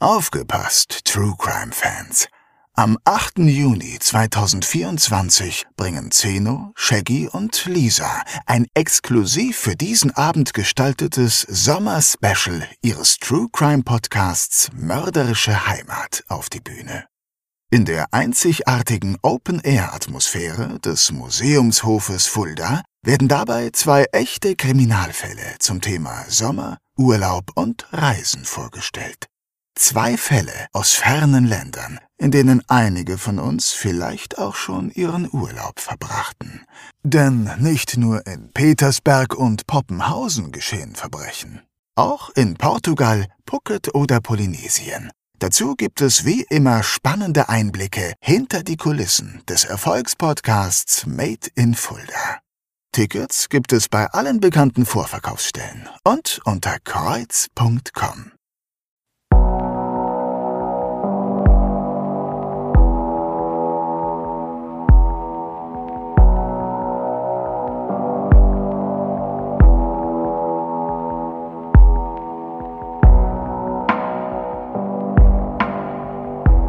Aufgepasst, True Crime Fans. Am 8. Juni 2024 bringen Zeno, Shaggy und Lisa ein exklusiv für diesen Abend gestaltetes Sommer-Special ihres True Crime Podcasts Mörderische Heimat auf die Bühne. In der einzigartigen Open-Air-Atmosphäre des Museumshofes Fulda werden dabei zwei echte Kriminalfälle zum Thema Sommer, Urlaub und Reisen vorgestellt. Zwei Fälle aus fernen Ländern, in denen einige von uns vielleicht auch schon ihren Urlaub verbrachten. Denn nicht nur in Petersberg und Poppenhausen geschehen Verbrechen. Auch in Portugal, Phuket oder Polynesien. Dazu gibt es wie immer spannende Einblicke hinter die Kulissen des Erfolgspodcasts Made in Fulda. Tickets gibt es bei allen bekannten Vorverkaufsstellen und unter kreuz.com.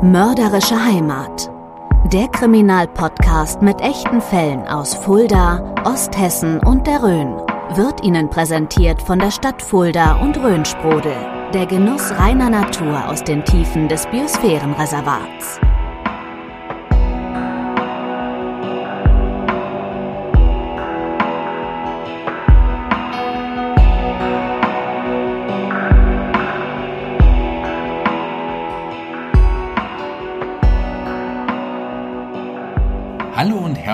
Mörderische Heimat. Der Kriminalpodcast mit echten Fällen aus Fulda, Osthessen und der Rhön wird Ihnen präsentiert von der Stadt Fulda und Rhönsprudel. Der Genuss reiner Natur aus den Tiefen des Biosphärenreservats.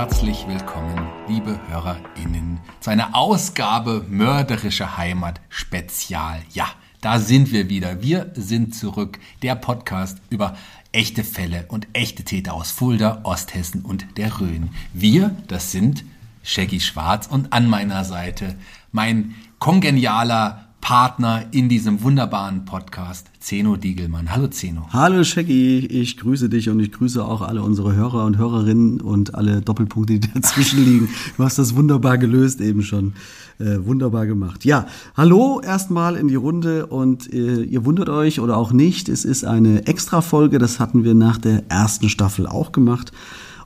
Herzlich willkommen, liebe HörerInnen, zu einer Ausgabe Mörderische Heimat Spezial. Ja, da sind wir wieder. Wir sind zurück. Der Podcast über echte Fälle und echte Täter aus Fulda, Osthessen und der Rhön. Wir, das sind Shaggy Schwarz und an meiner Seite mein kongenialer Partner in diesem wunderbaren Podcast, Zeno Diegelmann. Hallo Zeno. Hallo Shaggy, ich grüße dich und ich grüße auch alle unsere Hörer und Hörerinnen und alle Doppelpunkte, die dazwischen liegen. Du hast das wunderbar gelöst eben schon. Äh, wunderbar gemacht. Ja, hallo erstmal in die Runde und äh, ihr wundert euch oder auch nicht, es ist eine Extra-Folge, das hatten wir nach der ersten Staffel auch gemacht,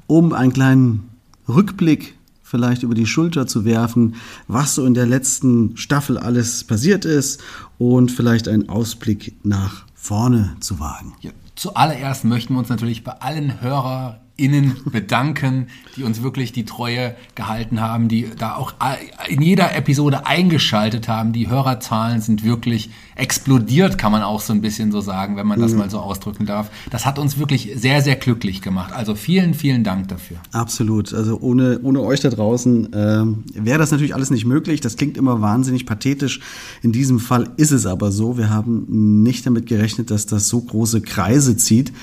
um einen kleinen Rückblick vielleicht über die Schulter zu werfen, was so in der letzten Staffel alles passiert ist und vielleicht einen Ausblick nach vorne zu wagen. Ja, zuallererst möchten wir uns natürlich bei allen Hörern Innen bedanken, die uns wirklich die Treue gehalten haben, die da auch in jeder Episode eingeschaltet haben. Die Hörerzahlen sind wirklich explodiert, kann man auch so ein bisschen so sagen, wenn man das mhm. mal so ausdrücken darf. Das hat uns wirklich sehr, sehr glücklich gemacht. Also vielen, vielen Dank dafür. Absolut. Also ohne, ohne euch da draußen ähm, wäre das natürlich alles nicht möglich. Das klingt immer wahnsinnig pathetisch. In diesem Fall ist es aber so. Wir haben nicht damit gerechnet, dass das so große Kreise zieht.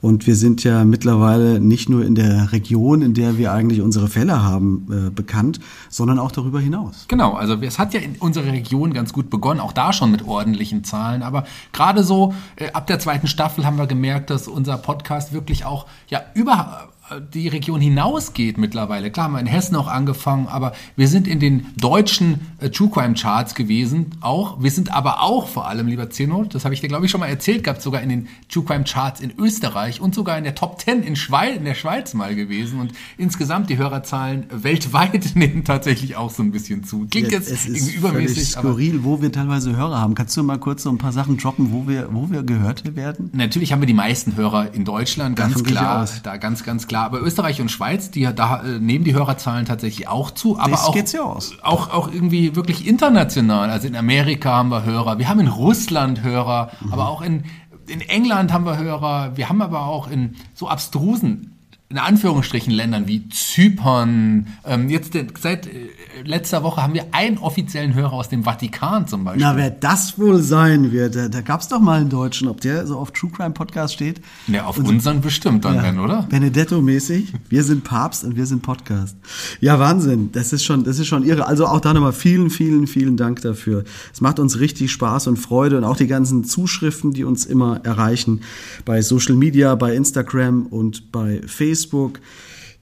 Und wir sind ja mittlerweile nicht nur in der Region, in der wir eigentlich unsere Fälle haben, äh, bekannt, sondern auch darüber hinaus. Genau, also es hat ja in unserer Region ganz gut begonnen, auch da schon mit ordentlichen Zahlen. Aber gerade so äh, ab der zweiten Staffel haben wir gemerkt, dass unser Podcast wirklich auch ja über die Region hinausgeht mittlerweile. Klar haben wir in Hessen auch angefangen, aber wir sind in den deutschen äh, True Crime Charts gewesen auch. Wir sind aber auch vor allem, lieber Zeno, das habe ich dir glaube ich schon mal erzählt gehabt, sogar in den True Crime Charts in Österreich und sogar in der Top 10 in, Schweiz, in der Schweiz mal gewesen. Und insgesamt die Hörerzahlen weltweit nehmen tatsächlich auch so ein bisschen zu. Klingt jetzt es irgendwie übermäßig. skurril, wo wir teilweise Hörer haben. Kannst du mal kurz so ein paar Sachen droppen, wo wir, wo wir gehört werden? Natürlich haben wir die meisten Hörer in Deutschland, ganz Davon klar. Da ganz, ganz klar aber Österreich und Schweiz, die da äh, nehmen die Hörerzahlen tatsächlich auch zu, aber das auch, geht's ja aus. auch auch irgendwie wirklich international. Also in Amerika haben wir Hörer, wir haben in Russland Hörer, mhm. aber auch in in England haben wir Hörer, wir haben aber auch in so abstrusen in Anführungsstrichen Ländern wie Zypern. Ähm, jetzt seit äh, letzter Woche haben wir einen offiziellen Hörer aus dem Vatikan zum Beispiel. Na, wer das wohl sein wird, da, da gab es doch mal einen Deutschen, ob der so auf True Crime Podcast steht. Ja, auf und unseren bestimmt dann, ja, wenn, oder? Benedetto-mäßig. Wir sind Papst und wir sind Podcast. Ja, Wahnsinn. Das ist schon, das ist schon irre. Also auch da nochmal vielen, vielen, vielen Dank dafür. Es macht uns richtig Spaß und Freude und auch die ganzen Zuschriften, die uns immer erreichen bei Social Media, bei Instagram und bei Facebook. Facebook,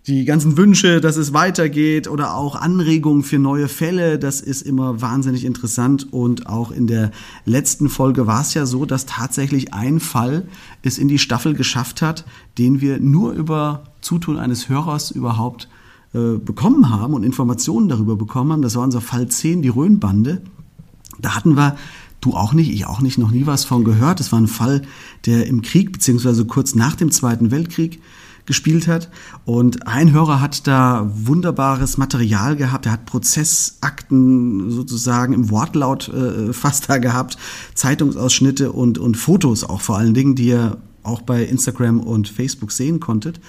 die ganzen Wünsche, dass es weitergeht oder auch Anregungen für neue Fälle, das ist immer wahnsinnig interessant. Und auch in der letzten Folge war es ja so, dass tatsächlich ein Fall es in die Staffel geschafft hat, den wir nur über Zutun eines Hörers überhaupt äh, bekommen haben und Informationen darüber bekommen haben. Das war unser Fall 10, die Rhönbande. Da hatten wir Du auch nicht, ich auch nicht, noch nie was von gehört. Das war ein Fall, der im Krieg, beziehungsweise kurz nach dem Zweiten Weltkrieg gespielt hat. Und ein Hörer hat da wunderbares Material gehabt. Er hat Prozessakten sozusagen im Wortlaut äh, fast da gehabt, Zeitungsausschnitte und, und Fotos auch vor allen Dingen, die ihr auch bei Instagram und Facebook sehen konntet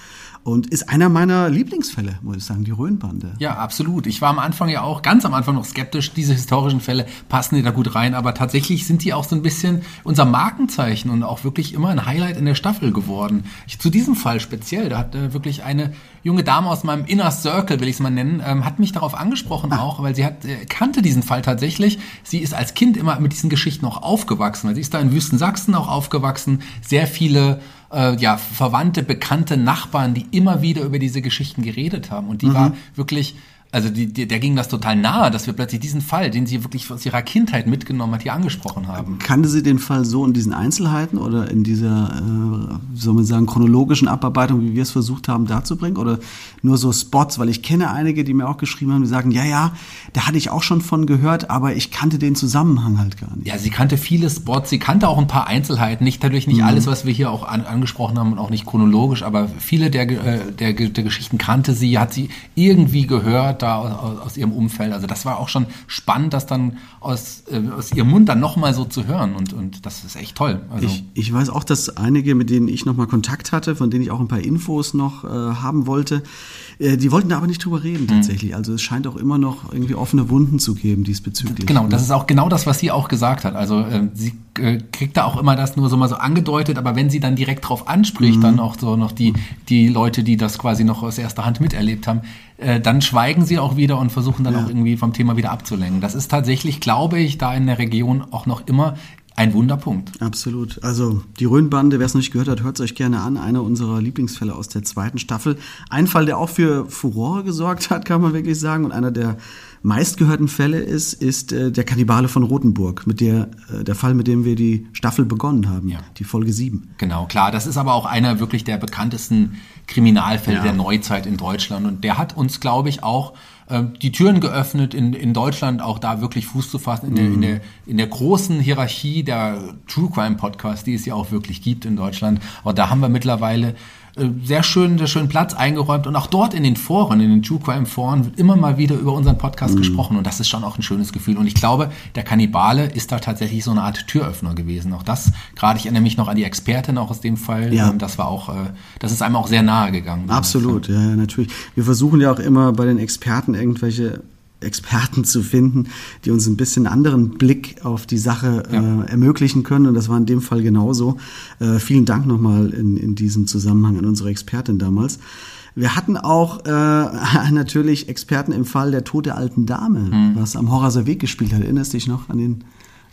und ist einer meiner Lieblingsfälle, muss ich sagen, die Rhönbande. Ja, absolut. Ich war am Anfang ja auch ganz am Anfang noch skeptisch, diese historischen Fälle passen die da gut rein, aber tatsächlich sind die auch so ein bisschen unser Markenzeichen und auch wirklich immer ein Highlight in der Staffel geworden. Ich, zu diesem Fall speziell, da hat äh, wirklich eine junge Dame aus meinem Inner Circle, will ich es mal nennen, ähm, hat mich darauf angesprochen ah. auch, weil sie hat äh, kannte diesen Fall tatsächlich. Sie ist als Kind immer mit diesen Geschichten auch aufgewachsen, weil sie ist da in Wüstensachsen auch aufgewachsen, sehr viele äh, ja, Verwandte, Bekannte, Nachbarn, die immer wieder über diese Geschichten geredet haben. Und die mhm. war wirklich also die, die, der ging das total nahe, dass wir plötzlich diesen Fall, den sie wirklich aus ihrer Kindheit mitgenommen hat, hier angesprochen haben. Kannte sie den Fall so in diesen Einzelheiten oder in dieser, äh, soll man sagen, chronologischen Abarbeitung, wie wir es versucht haben darzubringen? Oder nur so Spots? Weil ich kenne einige, die mir auch geschrieben haben, die sagen, ja, ja, da hatte ich auch schon von gehört, aber ich kannte den Zusammenhang halt gar nicht. Ja, sie kannte viele Spots, sie kannte auch ein paar Einzelheiten, nicht dadurch nicht mhm. alles, was wir hier auch an, angesprochen haben und auch nicht chronologisch, aber viele der, äh, der, der Geschichten kannte sie, hat sie irgendwie gehört da aus, aus, ihrem Umfeld. Also das war auch schon spannend, das dann aus, äh, aus ihrem Mund dann nochmal so zu hören und, und das ist echt toll. Also ich, ich weiß auch, dass einige, mit denen ich nochmal Kontakt hatte, von denen ich auch ein paar Infos noch äh, haben wollte, die wollten da aber nicht drüber reden mhm. tatsächlich. Also es scheint auch immer noch irgendwie offene Wunden zu geben diesbezüglich. Genau, das ist auch genau das, was sie auch gesagt hat. Also äh, sie äh, kriegt da auch immer das nur so mal so angedeutet, aber wenn sie dann direkt drauf anspricht, mhm. dann auch so noch die, die Leute, die das quasi noch aus erster Hand miterlebt haben, äh, dann schweigen sie auch wieder und versuchen dann ja. auch irgendwie vom Thema wieder abzulenken. Das ist tatsächlich, glaube ich, da in der Region auch noch immer ein Wunderpunkt. Absolut. Also die Rhönbande, wer es noch nicht gehört hat, hört es euch gerne an. Einer unserer Lieblingsfälle aus der zweiten Staffel. Ein Fall, der auch für Furore gesorgt hat, kann man wirklich sagen. Und einer der meistgehörten Fälle ist, ist äh, der Kannibale von Rothenburg, mit der, äh, der Fall, mit dem wir die Staffel begonnen haben, ja. die Folge 7. Genau, klar. Das ist aber auch einer wirklich der bekanntesten Kriminalfälle ja. der Neuzeit in Deutschland. Und der hat uns, glaube ich, auch die Türen geöffnet, in, in Deutschland auch da wirklich Fuß zu fassen, in, der, in, der, in der großen Hierarchie der True Crime Podcasts, die es ja auch wirklich gibt in Deutschland. Aber da haben wir mittlerweile sehr schön, sehr schön Platz eingeräumt und auch dort in den Foren, in den True Crime Foren wird immer mal wieder über unseren Podcast mhm. gesprochen und das ist schon auch ein schönes Gefühl und ich glaube, der Kannibale ist da tatsächlich so eine Art Türöffner gewesen. Auch das, gerade ich erinnere mich noch an die Expertin auch aus dem Fall, ja. das war auch, äh, das ist einem auch sehr nahe gegangen. Absolut, ja, ja, natürlich. Wir versuchen ja auch immer bei den Experten irgendwelche Experten zu finden, die uns ein bisschen anderen Blick auf die Sache ja. äh, ermöglichen können. Und das war in dem Fall genauso. Äh, vielen Dank nochmal in, in diesem Zusammenhang an unsere Expertin damals. Wir hatten auch äh, natürlich Experten im Fall der Tod der alten Dame, mhm. was am Horraser Weg gespielt hat. Erinnerst du dich noch an den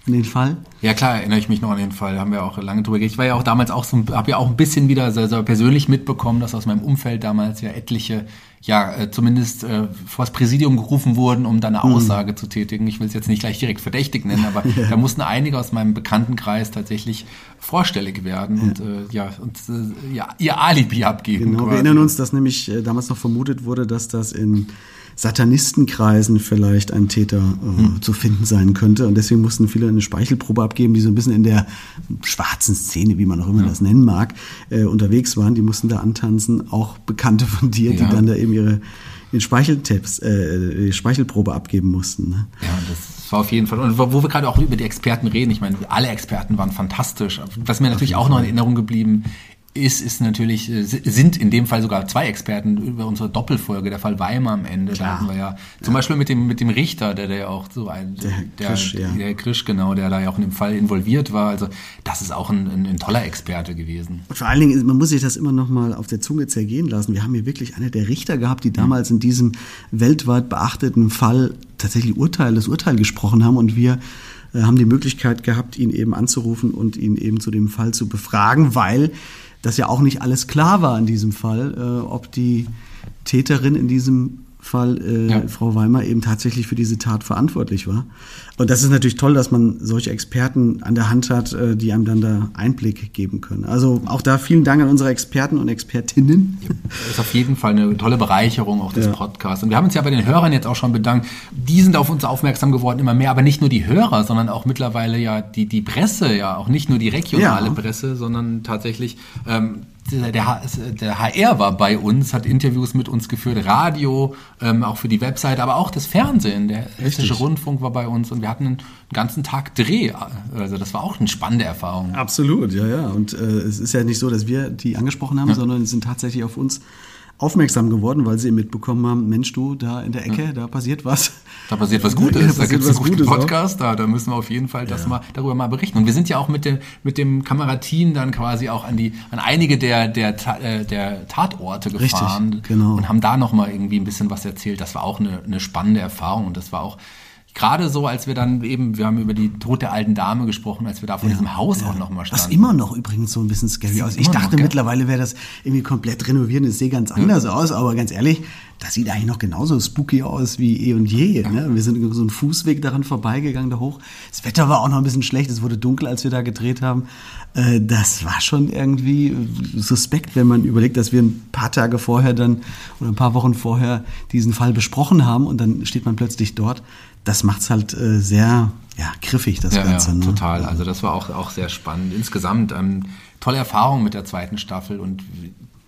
an den Fall? Ja klar, erinnere ich mich noch an den Fall. Haben wir auch lange drüber geredet. Ich war ja auch damals auch so, habe ja auch ein bisschen wieder sehr, sehr persönlich mitbekommen, dass aus meinem Umfeld damals ja etliche ja äh, zumindest äh, vor das Präsidium gerufen wurden, um dann eine mhm. Aussage zu tätigen. Ich will es jetzt nicht gleich direkt verdächtig nennen, aber ja. da mussten einige aus meinem Bekanntenkreis tatsächlich vorstellig werden ja. und äh, ja und äh, ja ihr Alibi abgeben. Genau, quasi. wir erinnern uns, dass nämlich äh, damals noch vermutet wurde, dass das in Satanistenkreisen vielleicht ein Täter äh, hm. zu finden sein könnte. Und deswegen mussten viele eine Speichelprobe abgeben, die so ein bisschen in der schwarzen Szene, wie man auch immer ja. das nennen mag, äh, unterwegs waren. Die mussten da antanzen, auch Bekannte von dir, ja. die dann da eben ihre den Speicheltipps, äh, die Speichelprobe abgeben mussten. Ne? Ja, das war auf jeden Fall. Und wo wir gerade auch über die Experten reden, ich meine, alle Experten waren fantastisch. Was mir natürlich auch noch in Erinnerung geblieben ist, ist natürlich, äh, sind in dem Fall sogar zwei Experten über unsere Doppelfolge, der Fall Weimar am Ende. Klar. Da hatten wir ja zum ja. Beispiel mit dem, mit dem Richter, der, der auch so ein, der, der Krisch, ja. der Krisch, genau, der da ja auch in dem Fall involviert war. Also, das ist auch ein, ein, ein toller Experte gewesen. Und vor allen Dingen, man muss sich das immer noch mal auf der Zunge zergehen lassen. Wir haben hier wirklich eine der Richter gehabt, die damals in diesem weltweit beachteten Fall tatsächlich Urteil, das Urteil gesprochen haben und wir äh, haben die Möglichkeit gehabt, ihn eben anzurufen und ihn eben zu dem Fall zu befragen, weil dass ja auch nicht alles klar war in diesem Fall, äh, ob die Täterin in diesem Fall äh, Ja. Frau Weimar eben tatsächlich für diese Tat verantwortlich war. Und das ist natürlich toll, dass man solche Experten an der Hand hat, äh, die einem dann da Einblick geben können. Also auch da vielen Dank an unsere Experten und Expertinnen. Das ist auf jeden Fall eine tolle Bereicherung auch des Ja. Podcasts. Und wir haben uns ja bei den Hörern jetzt auch schon bedankt. Die sind auf uns aufmerksam geworden, immer mehr. Aber nicht nur die Hörer, sondern auch mittlerweile ja die, die Presse, ja auch nicht nur die regionale. Presse, sondern tatsächlich ähm, der, der, HR war bei uns, hat Interviews mit uns geführt, Radio, ähm, auch für die Website, aber auch das Fernsehen. Der Hessische Rundfunk war bei uns und wir hatten einen ganzen Tag Dreh. Also das war auch eine spannende Erfahrung. Absolut, ja, ja. Und äh, es ist ja nicht so, dass wir die angesprochen haben, sondern sie sind tatsächlich auf uns aufmerksam geworden, weil sie mitbekommen haben, Mensch, du, da in der Ecke, da passiert was. Da passiert was Ja, Gutes, da da gibt es was einen guten Gutes. Podcast, da, da müssen wir auf jeden Fall das mal, darüber mal berichten. Und wir sind ja auch mit dem, mit dem Kamerateam dann quasi auch an die, an einige der, der, äh, der Tatorte Richtig, gefahren genau. und haben da nochmal irgendwie ein bisschen was erzählt. Das war auch eine, eine spannende Erfahrung und das war auch gerade so, als wir dann eben, wir haben über die Tod der alten Dame gesprochen, als wir da vor diesem Haus auch nochmal Was standen. immer noch übrigens so ein bisschen scary aus. Ich noch, dachte gell? mittlerweile wäre das irgendwie komplett renoviert. Es sehe ganz anders aus, aber ganz ehrlich, das sieht eigentlich noch genauso spooky aus wie eh und je. Ne? Wir sind über so einen Fußweg daran vorbeigegangen, da hoch. Das Wetter war auch noch ein bisschen schlecht. Es wurde dunkel, als wir da gedreht haben. Äh, Das war schon irgendwie suspekt, wenn man überlegt, dass wir ein paar Tage vorher dann oder ein paar Wochen vorher diesen Fall besprochen haben und dann steht man plötzlich dort. Das macht's halt äh, sehr ja, griffig, das ja, Ganze. ja, ne? total. Also das war auch, auch sehr spannend. Insgesamt ähm, tolle Erfahrung mit der zweiten Staffel und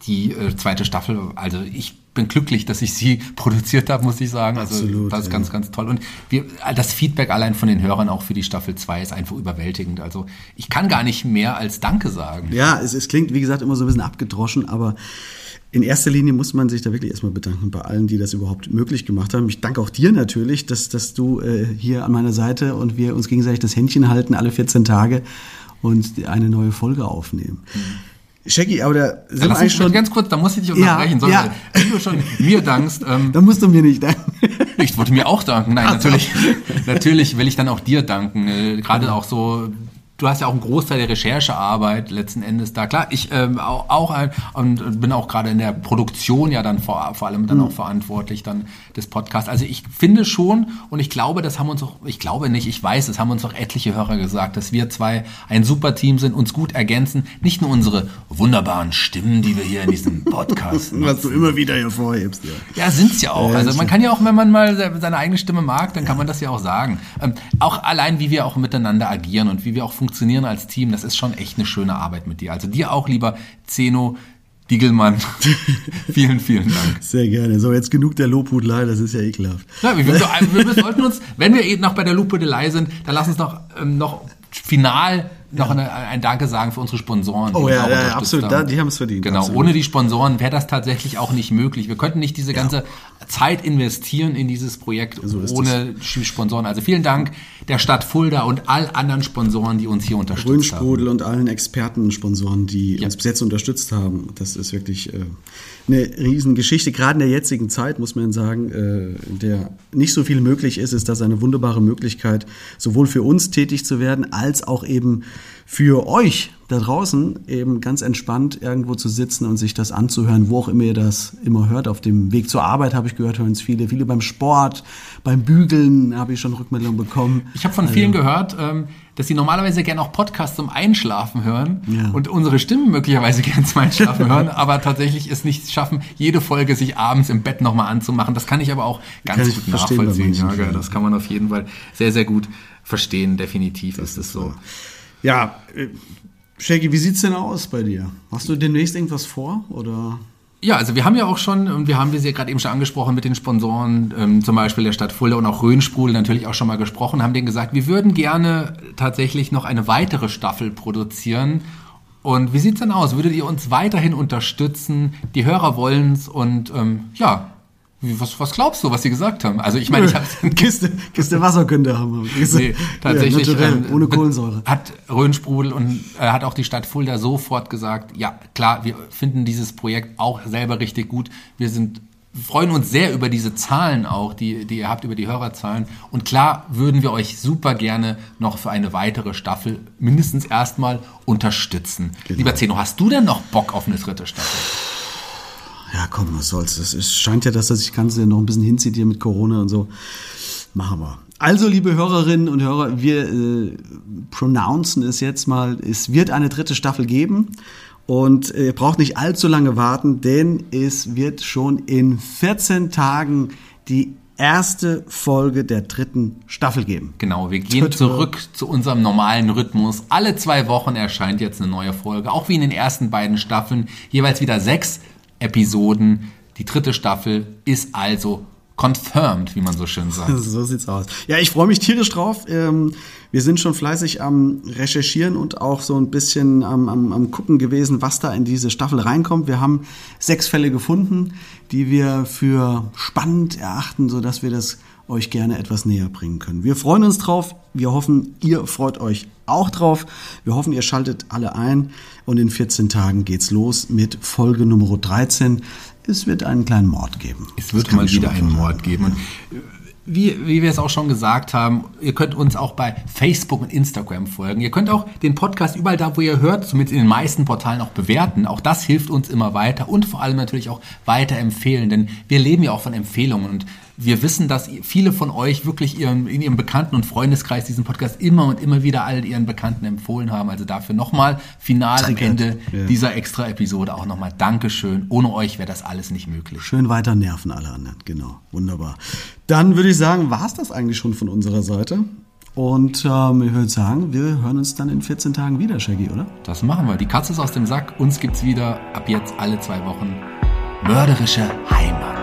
die äh, zweite Staffel, also ich bin glücklich, dass ich sie produziert habe, muss ich sagen. Also Absolut, das ist ja. ganz, ganz toll. Und wir, das Feedback allein von den Hörern auch für die Staffel 2 ist einfach überwältigend. Also ich kann gar nicht mehr als Danke sagen. Ja, es, es klingt, wie gesagt, immer so ein bisschen abgedroschen, aber in erster Linie muss man sich da wirklich erstmal bedanken bei allen, die das überhaupt möglich gemacht haben. Ich danke auch dir natürlich, dass, dass du äh, hier an meiner Seite und wir uns gegenseitig das Händchen halten alle 14 Tage und eine neue Folge aufnehmen. Shaggy, aber da sind Ja, wir eigentlich schon. ganz kurz, da muss ich dich Ja, unterbrechen. Sondern ja. Wenn du schon mir dankst, ähm, Da musst du mir nicht danken. Ich wollte mir auch danken. Nein, natürlich, natürlich will ich dann auch dir danken. Äh, Gerade auch so, du hast ja auch einen Großteil der Recherchearbeit letzten Endes da. Klar, ich ähm, auch, auch ein, und bin auch gerade in der Produktion ja dann vor, vor allem dann auch verantwortlich dann des Podcasts. Also ich finde schon und ich glaube, das haben uns auch, ich glaube nicht, ich weiß, das haben uns auch etliche Hörer gesagt, dass wir zwei ein super Team sind, uns gut ergänzen. Nicht nur unsere wunderbaren Stimmen, die wir hier in diesem Podcast Was du immer wieder hervorhebst, ja. ja, sind's ja auch. Also man kann ja auch, wenn man mal se- seine eigene Stimme mag, dann kann man das ja auch sagen. Ähm, auch allein, wie wir auch miteinander agieren und wie wir auch funktionieren als Team, das ist schon echt eine schöne Arbeit mit dir. Also dir auch, lieber Zeno Diegelmann. vielen, vielen Dank. Sehr gerne. So, jetzt genug der Lobhudelei, das ist ja ekelhaft. Ja, wir, wir, wir sollten uns, wenn wir eben noch bei der Lupudelei sind, dann lass uns noch, ähm, noch final noch eine, ein Danke sagen für unsere Sponsoren. Oh ja, ja, absolut. haben. Da- die haben es verdient, Genau, absolut. ohne die Sponsoren wäre das tatsächlich auch nicht möglich. Wir könnten nicht diese ganze Zeit investieren in dieses Projekt So ohne die Sponsoren. Also vielen Dank der Stadt Fulda und all anderen Sponsoren, die uns hier unterstützt haben. Grünsprudel und allen Experten und Sponsoren, die Ja. uns bis jetzt unterstützt haben. Das ist wirklich äh, eine Riesengeschichte. Gerade in der jetzigen Zeit muss man sagen, äh, in der nicht so viel möglich ist, ist das eine wunderbare Möglichkeit, sowohl für uns tätig zu werden, als auch eben für euch da draußen eben ganz entspannt irgendwo zu sitzen und sich das anzuhören, wo auch immer ihr das immer hört. Auf dem Weg zur Arbeit habe ich gehört, hören es viele, viele beim Sport, beim Bügeln habe ich schon Rückmeldungen bekommen. Ich habe von vielen gehört, ähm, dass sie normalerweise gerne auch Podcasts zum Einschlafen hören Ja. und unsere Stimmen möglicherweise gerne zum Einschlafen hören, aber tatsächlich es nicht schaffen, jede Folge sich abends im Bett nochmal anzumachen. Das kann ich aber auch ganz gut nachvollziehen. Ja, das kann man auf jeden Fall sehr, sehr gut verstehen. Definitiv ist es so. Ja, äh, Shaggy, wie sieht's denn aus bei dir? Hast du demnächst irgendwas vor oder? Ja, also wir haben ja auch schon, wir haben wir ja gerade eben schon angesprochen mit den Sponsoren, ähm, zum Beispiel der Stadt Fulda und auch Rhönsprudel natürlich auch schon mal gesprochen, haben denen gesagt, wir würden gerne tatsächlich noch eine weitere Staffel produzieren. Und wie sieht's denn aus? Würdet ihr uns weiterhin unterstützen? Die Hörer wollen's und ähm, ja, was, was glaubst du, was sie gesagt haben? Also ich meine, ich habe Kiste, Kiste Wasser könnte haben. Kiste, Nee, tatsächlich. Ja, ähm, ohne Kohlensäure. Hat Rhönsprudel und äh, hat auch die Stadt Fulda sofort gesagt, ja, klar, wir finden dieses Projekt auch selber richtig gut. Wir sind freuen uns sehr über diese Zahlen auch, die, die ihr habt, über die Hörerzahlen. Und klar würden wir euch super gerne noch für eine weitere Staffel mindestens erstmal unterstützen. Genau. Lieber Zeno, hast du denn noch Bock auf eine dritte Staffel? Ja, komm, was soll's. Es scheint ja, dass das sich Ganze noch ein bisschen hinzieht hier mit Corona und so. Machen wir. Also, liebe Hörerinnen und Hörer, wir äh, pronouncen es jetzt mal. Es wird eine dritte Staffel geben. Und äh, ihr braucht nicht allzu lange warten, denn es wird schon in 14 Tagen die erste Folge der dritten Staffel geben. Genau, wir gehen zurück zu unserem normalen Rhythmus. Alle zwei Wochen erscheint jetzt eine neue Folge, auch wie in den ersten beiden Staffeln, jeweils wieder sechs Episoden. Die dritte Staffel ist also confirmed, wie man so schön sagt. so sieht's aus. Ja, ich freue mich tierisch drauf. Ähm, wir sind schon fleißig am Recherchieren und auch so ein bisschen am, am, am Gucken gewesen, was da in diese Staffel reinkommt. Wir haben sechs Fälle gefunden, die wir für spannend erachten, so dass wir das euch gerne etwas näher bringen können. Wir freuen uns drauf. Wir hoffen, ihr freut euch auch drauf. Wir hoffen, ihr schaltet alle ein. Und in 14 Tagen geht's los mit Folge Nummer 13 es wird einen kleinen Mord geben. Es wird mal wieder einen Mord geben. Und wie, wie wir es auch schon gesagt haben, ihr könnt uns auch bei Facebook und Instagram folgen. Ihr könnt auch den Podcast überall da, wo ihr hört, zumindest in den meisten Portalen auch bewerten. Auch das hilft uns immer weiter und vor allem natürlich auch weiterempfehlen, denn wir leben ja auch von Empfehlungen und wir wissen, dass viele von euch wirklich ihren, in ihrem Bekannten- und Freundeskreis diesen Podcast immer und immer wieder all ihren Bekannten empfohlen haben. Also dafür nochmal final am Ende ja. dieser extra Episode auch nochmal Dankeschön. Ohne euch wäre das alles nicht möglich. Schön weiter nerven alle anderen. Genau. Wunderbar. Dann würde ich sagen, war es das eigentlich schon von unserer Seite. Und ähm, ich würde sagen, wir hören uns dann in 14 Tagen wieder, Shaggy, oder? Das machen wir. Die Katze ist aus dem Sack. Uns gibt's wieder ab jetzt alle zwei Wochen mörderische Heimat.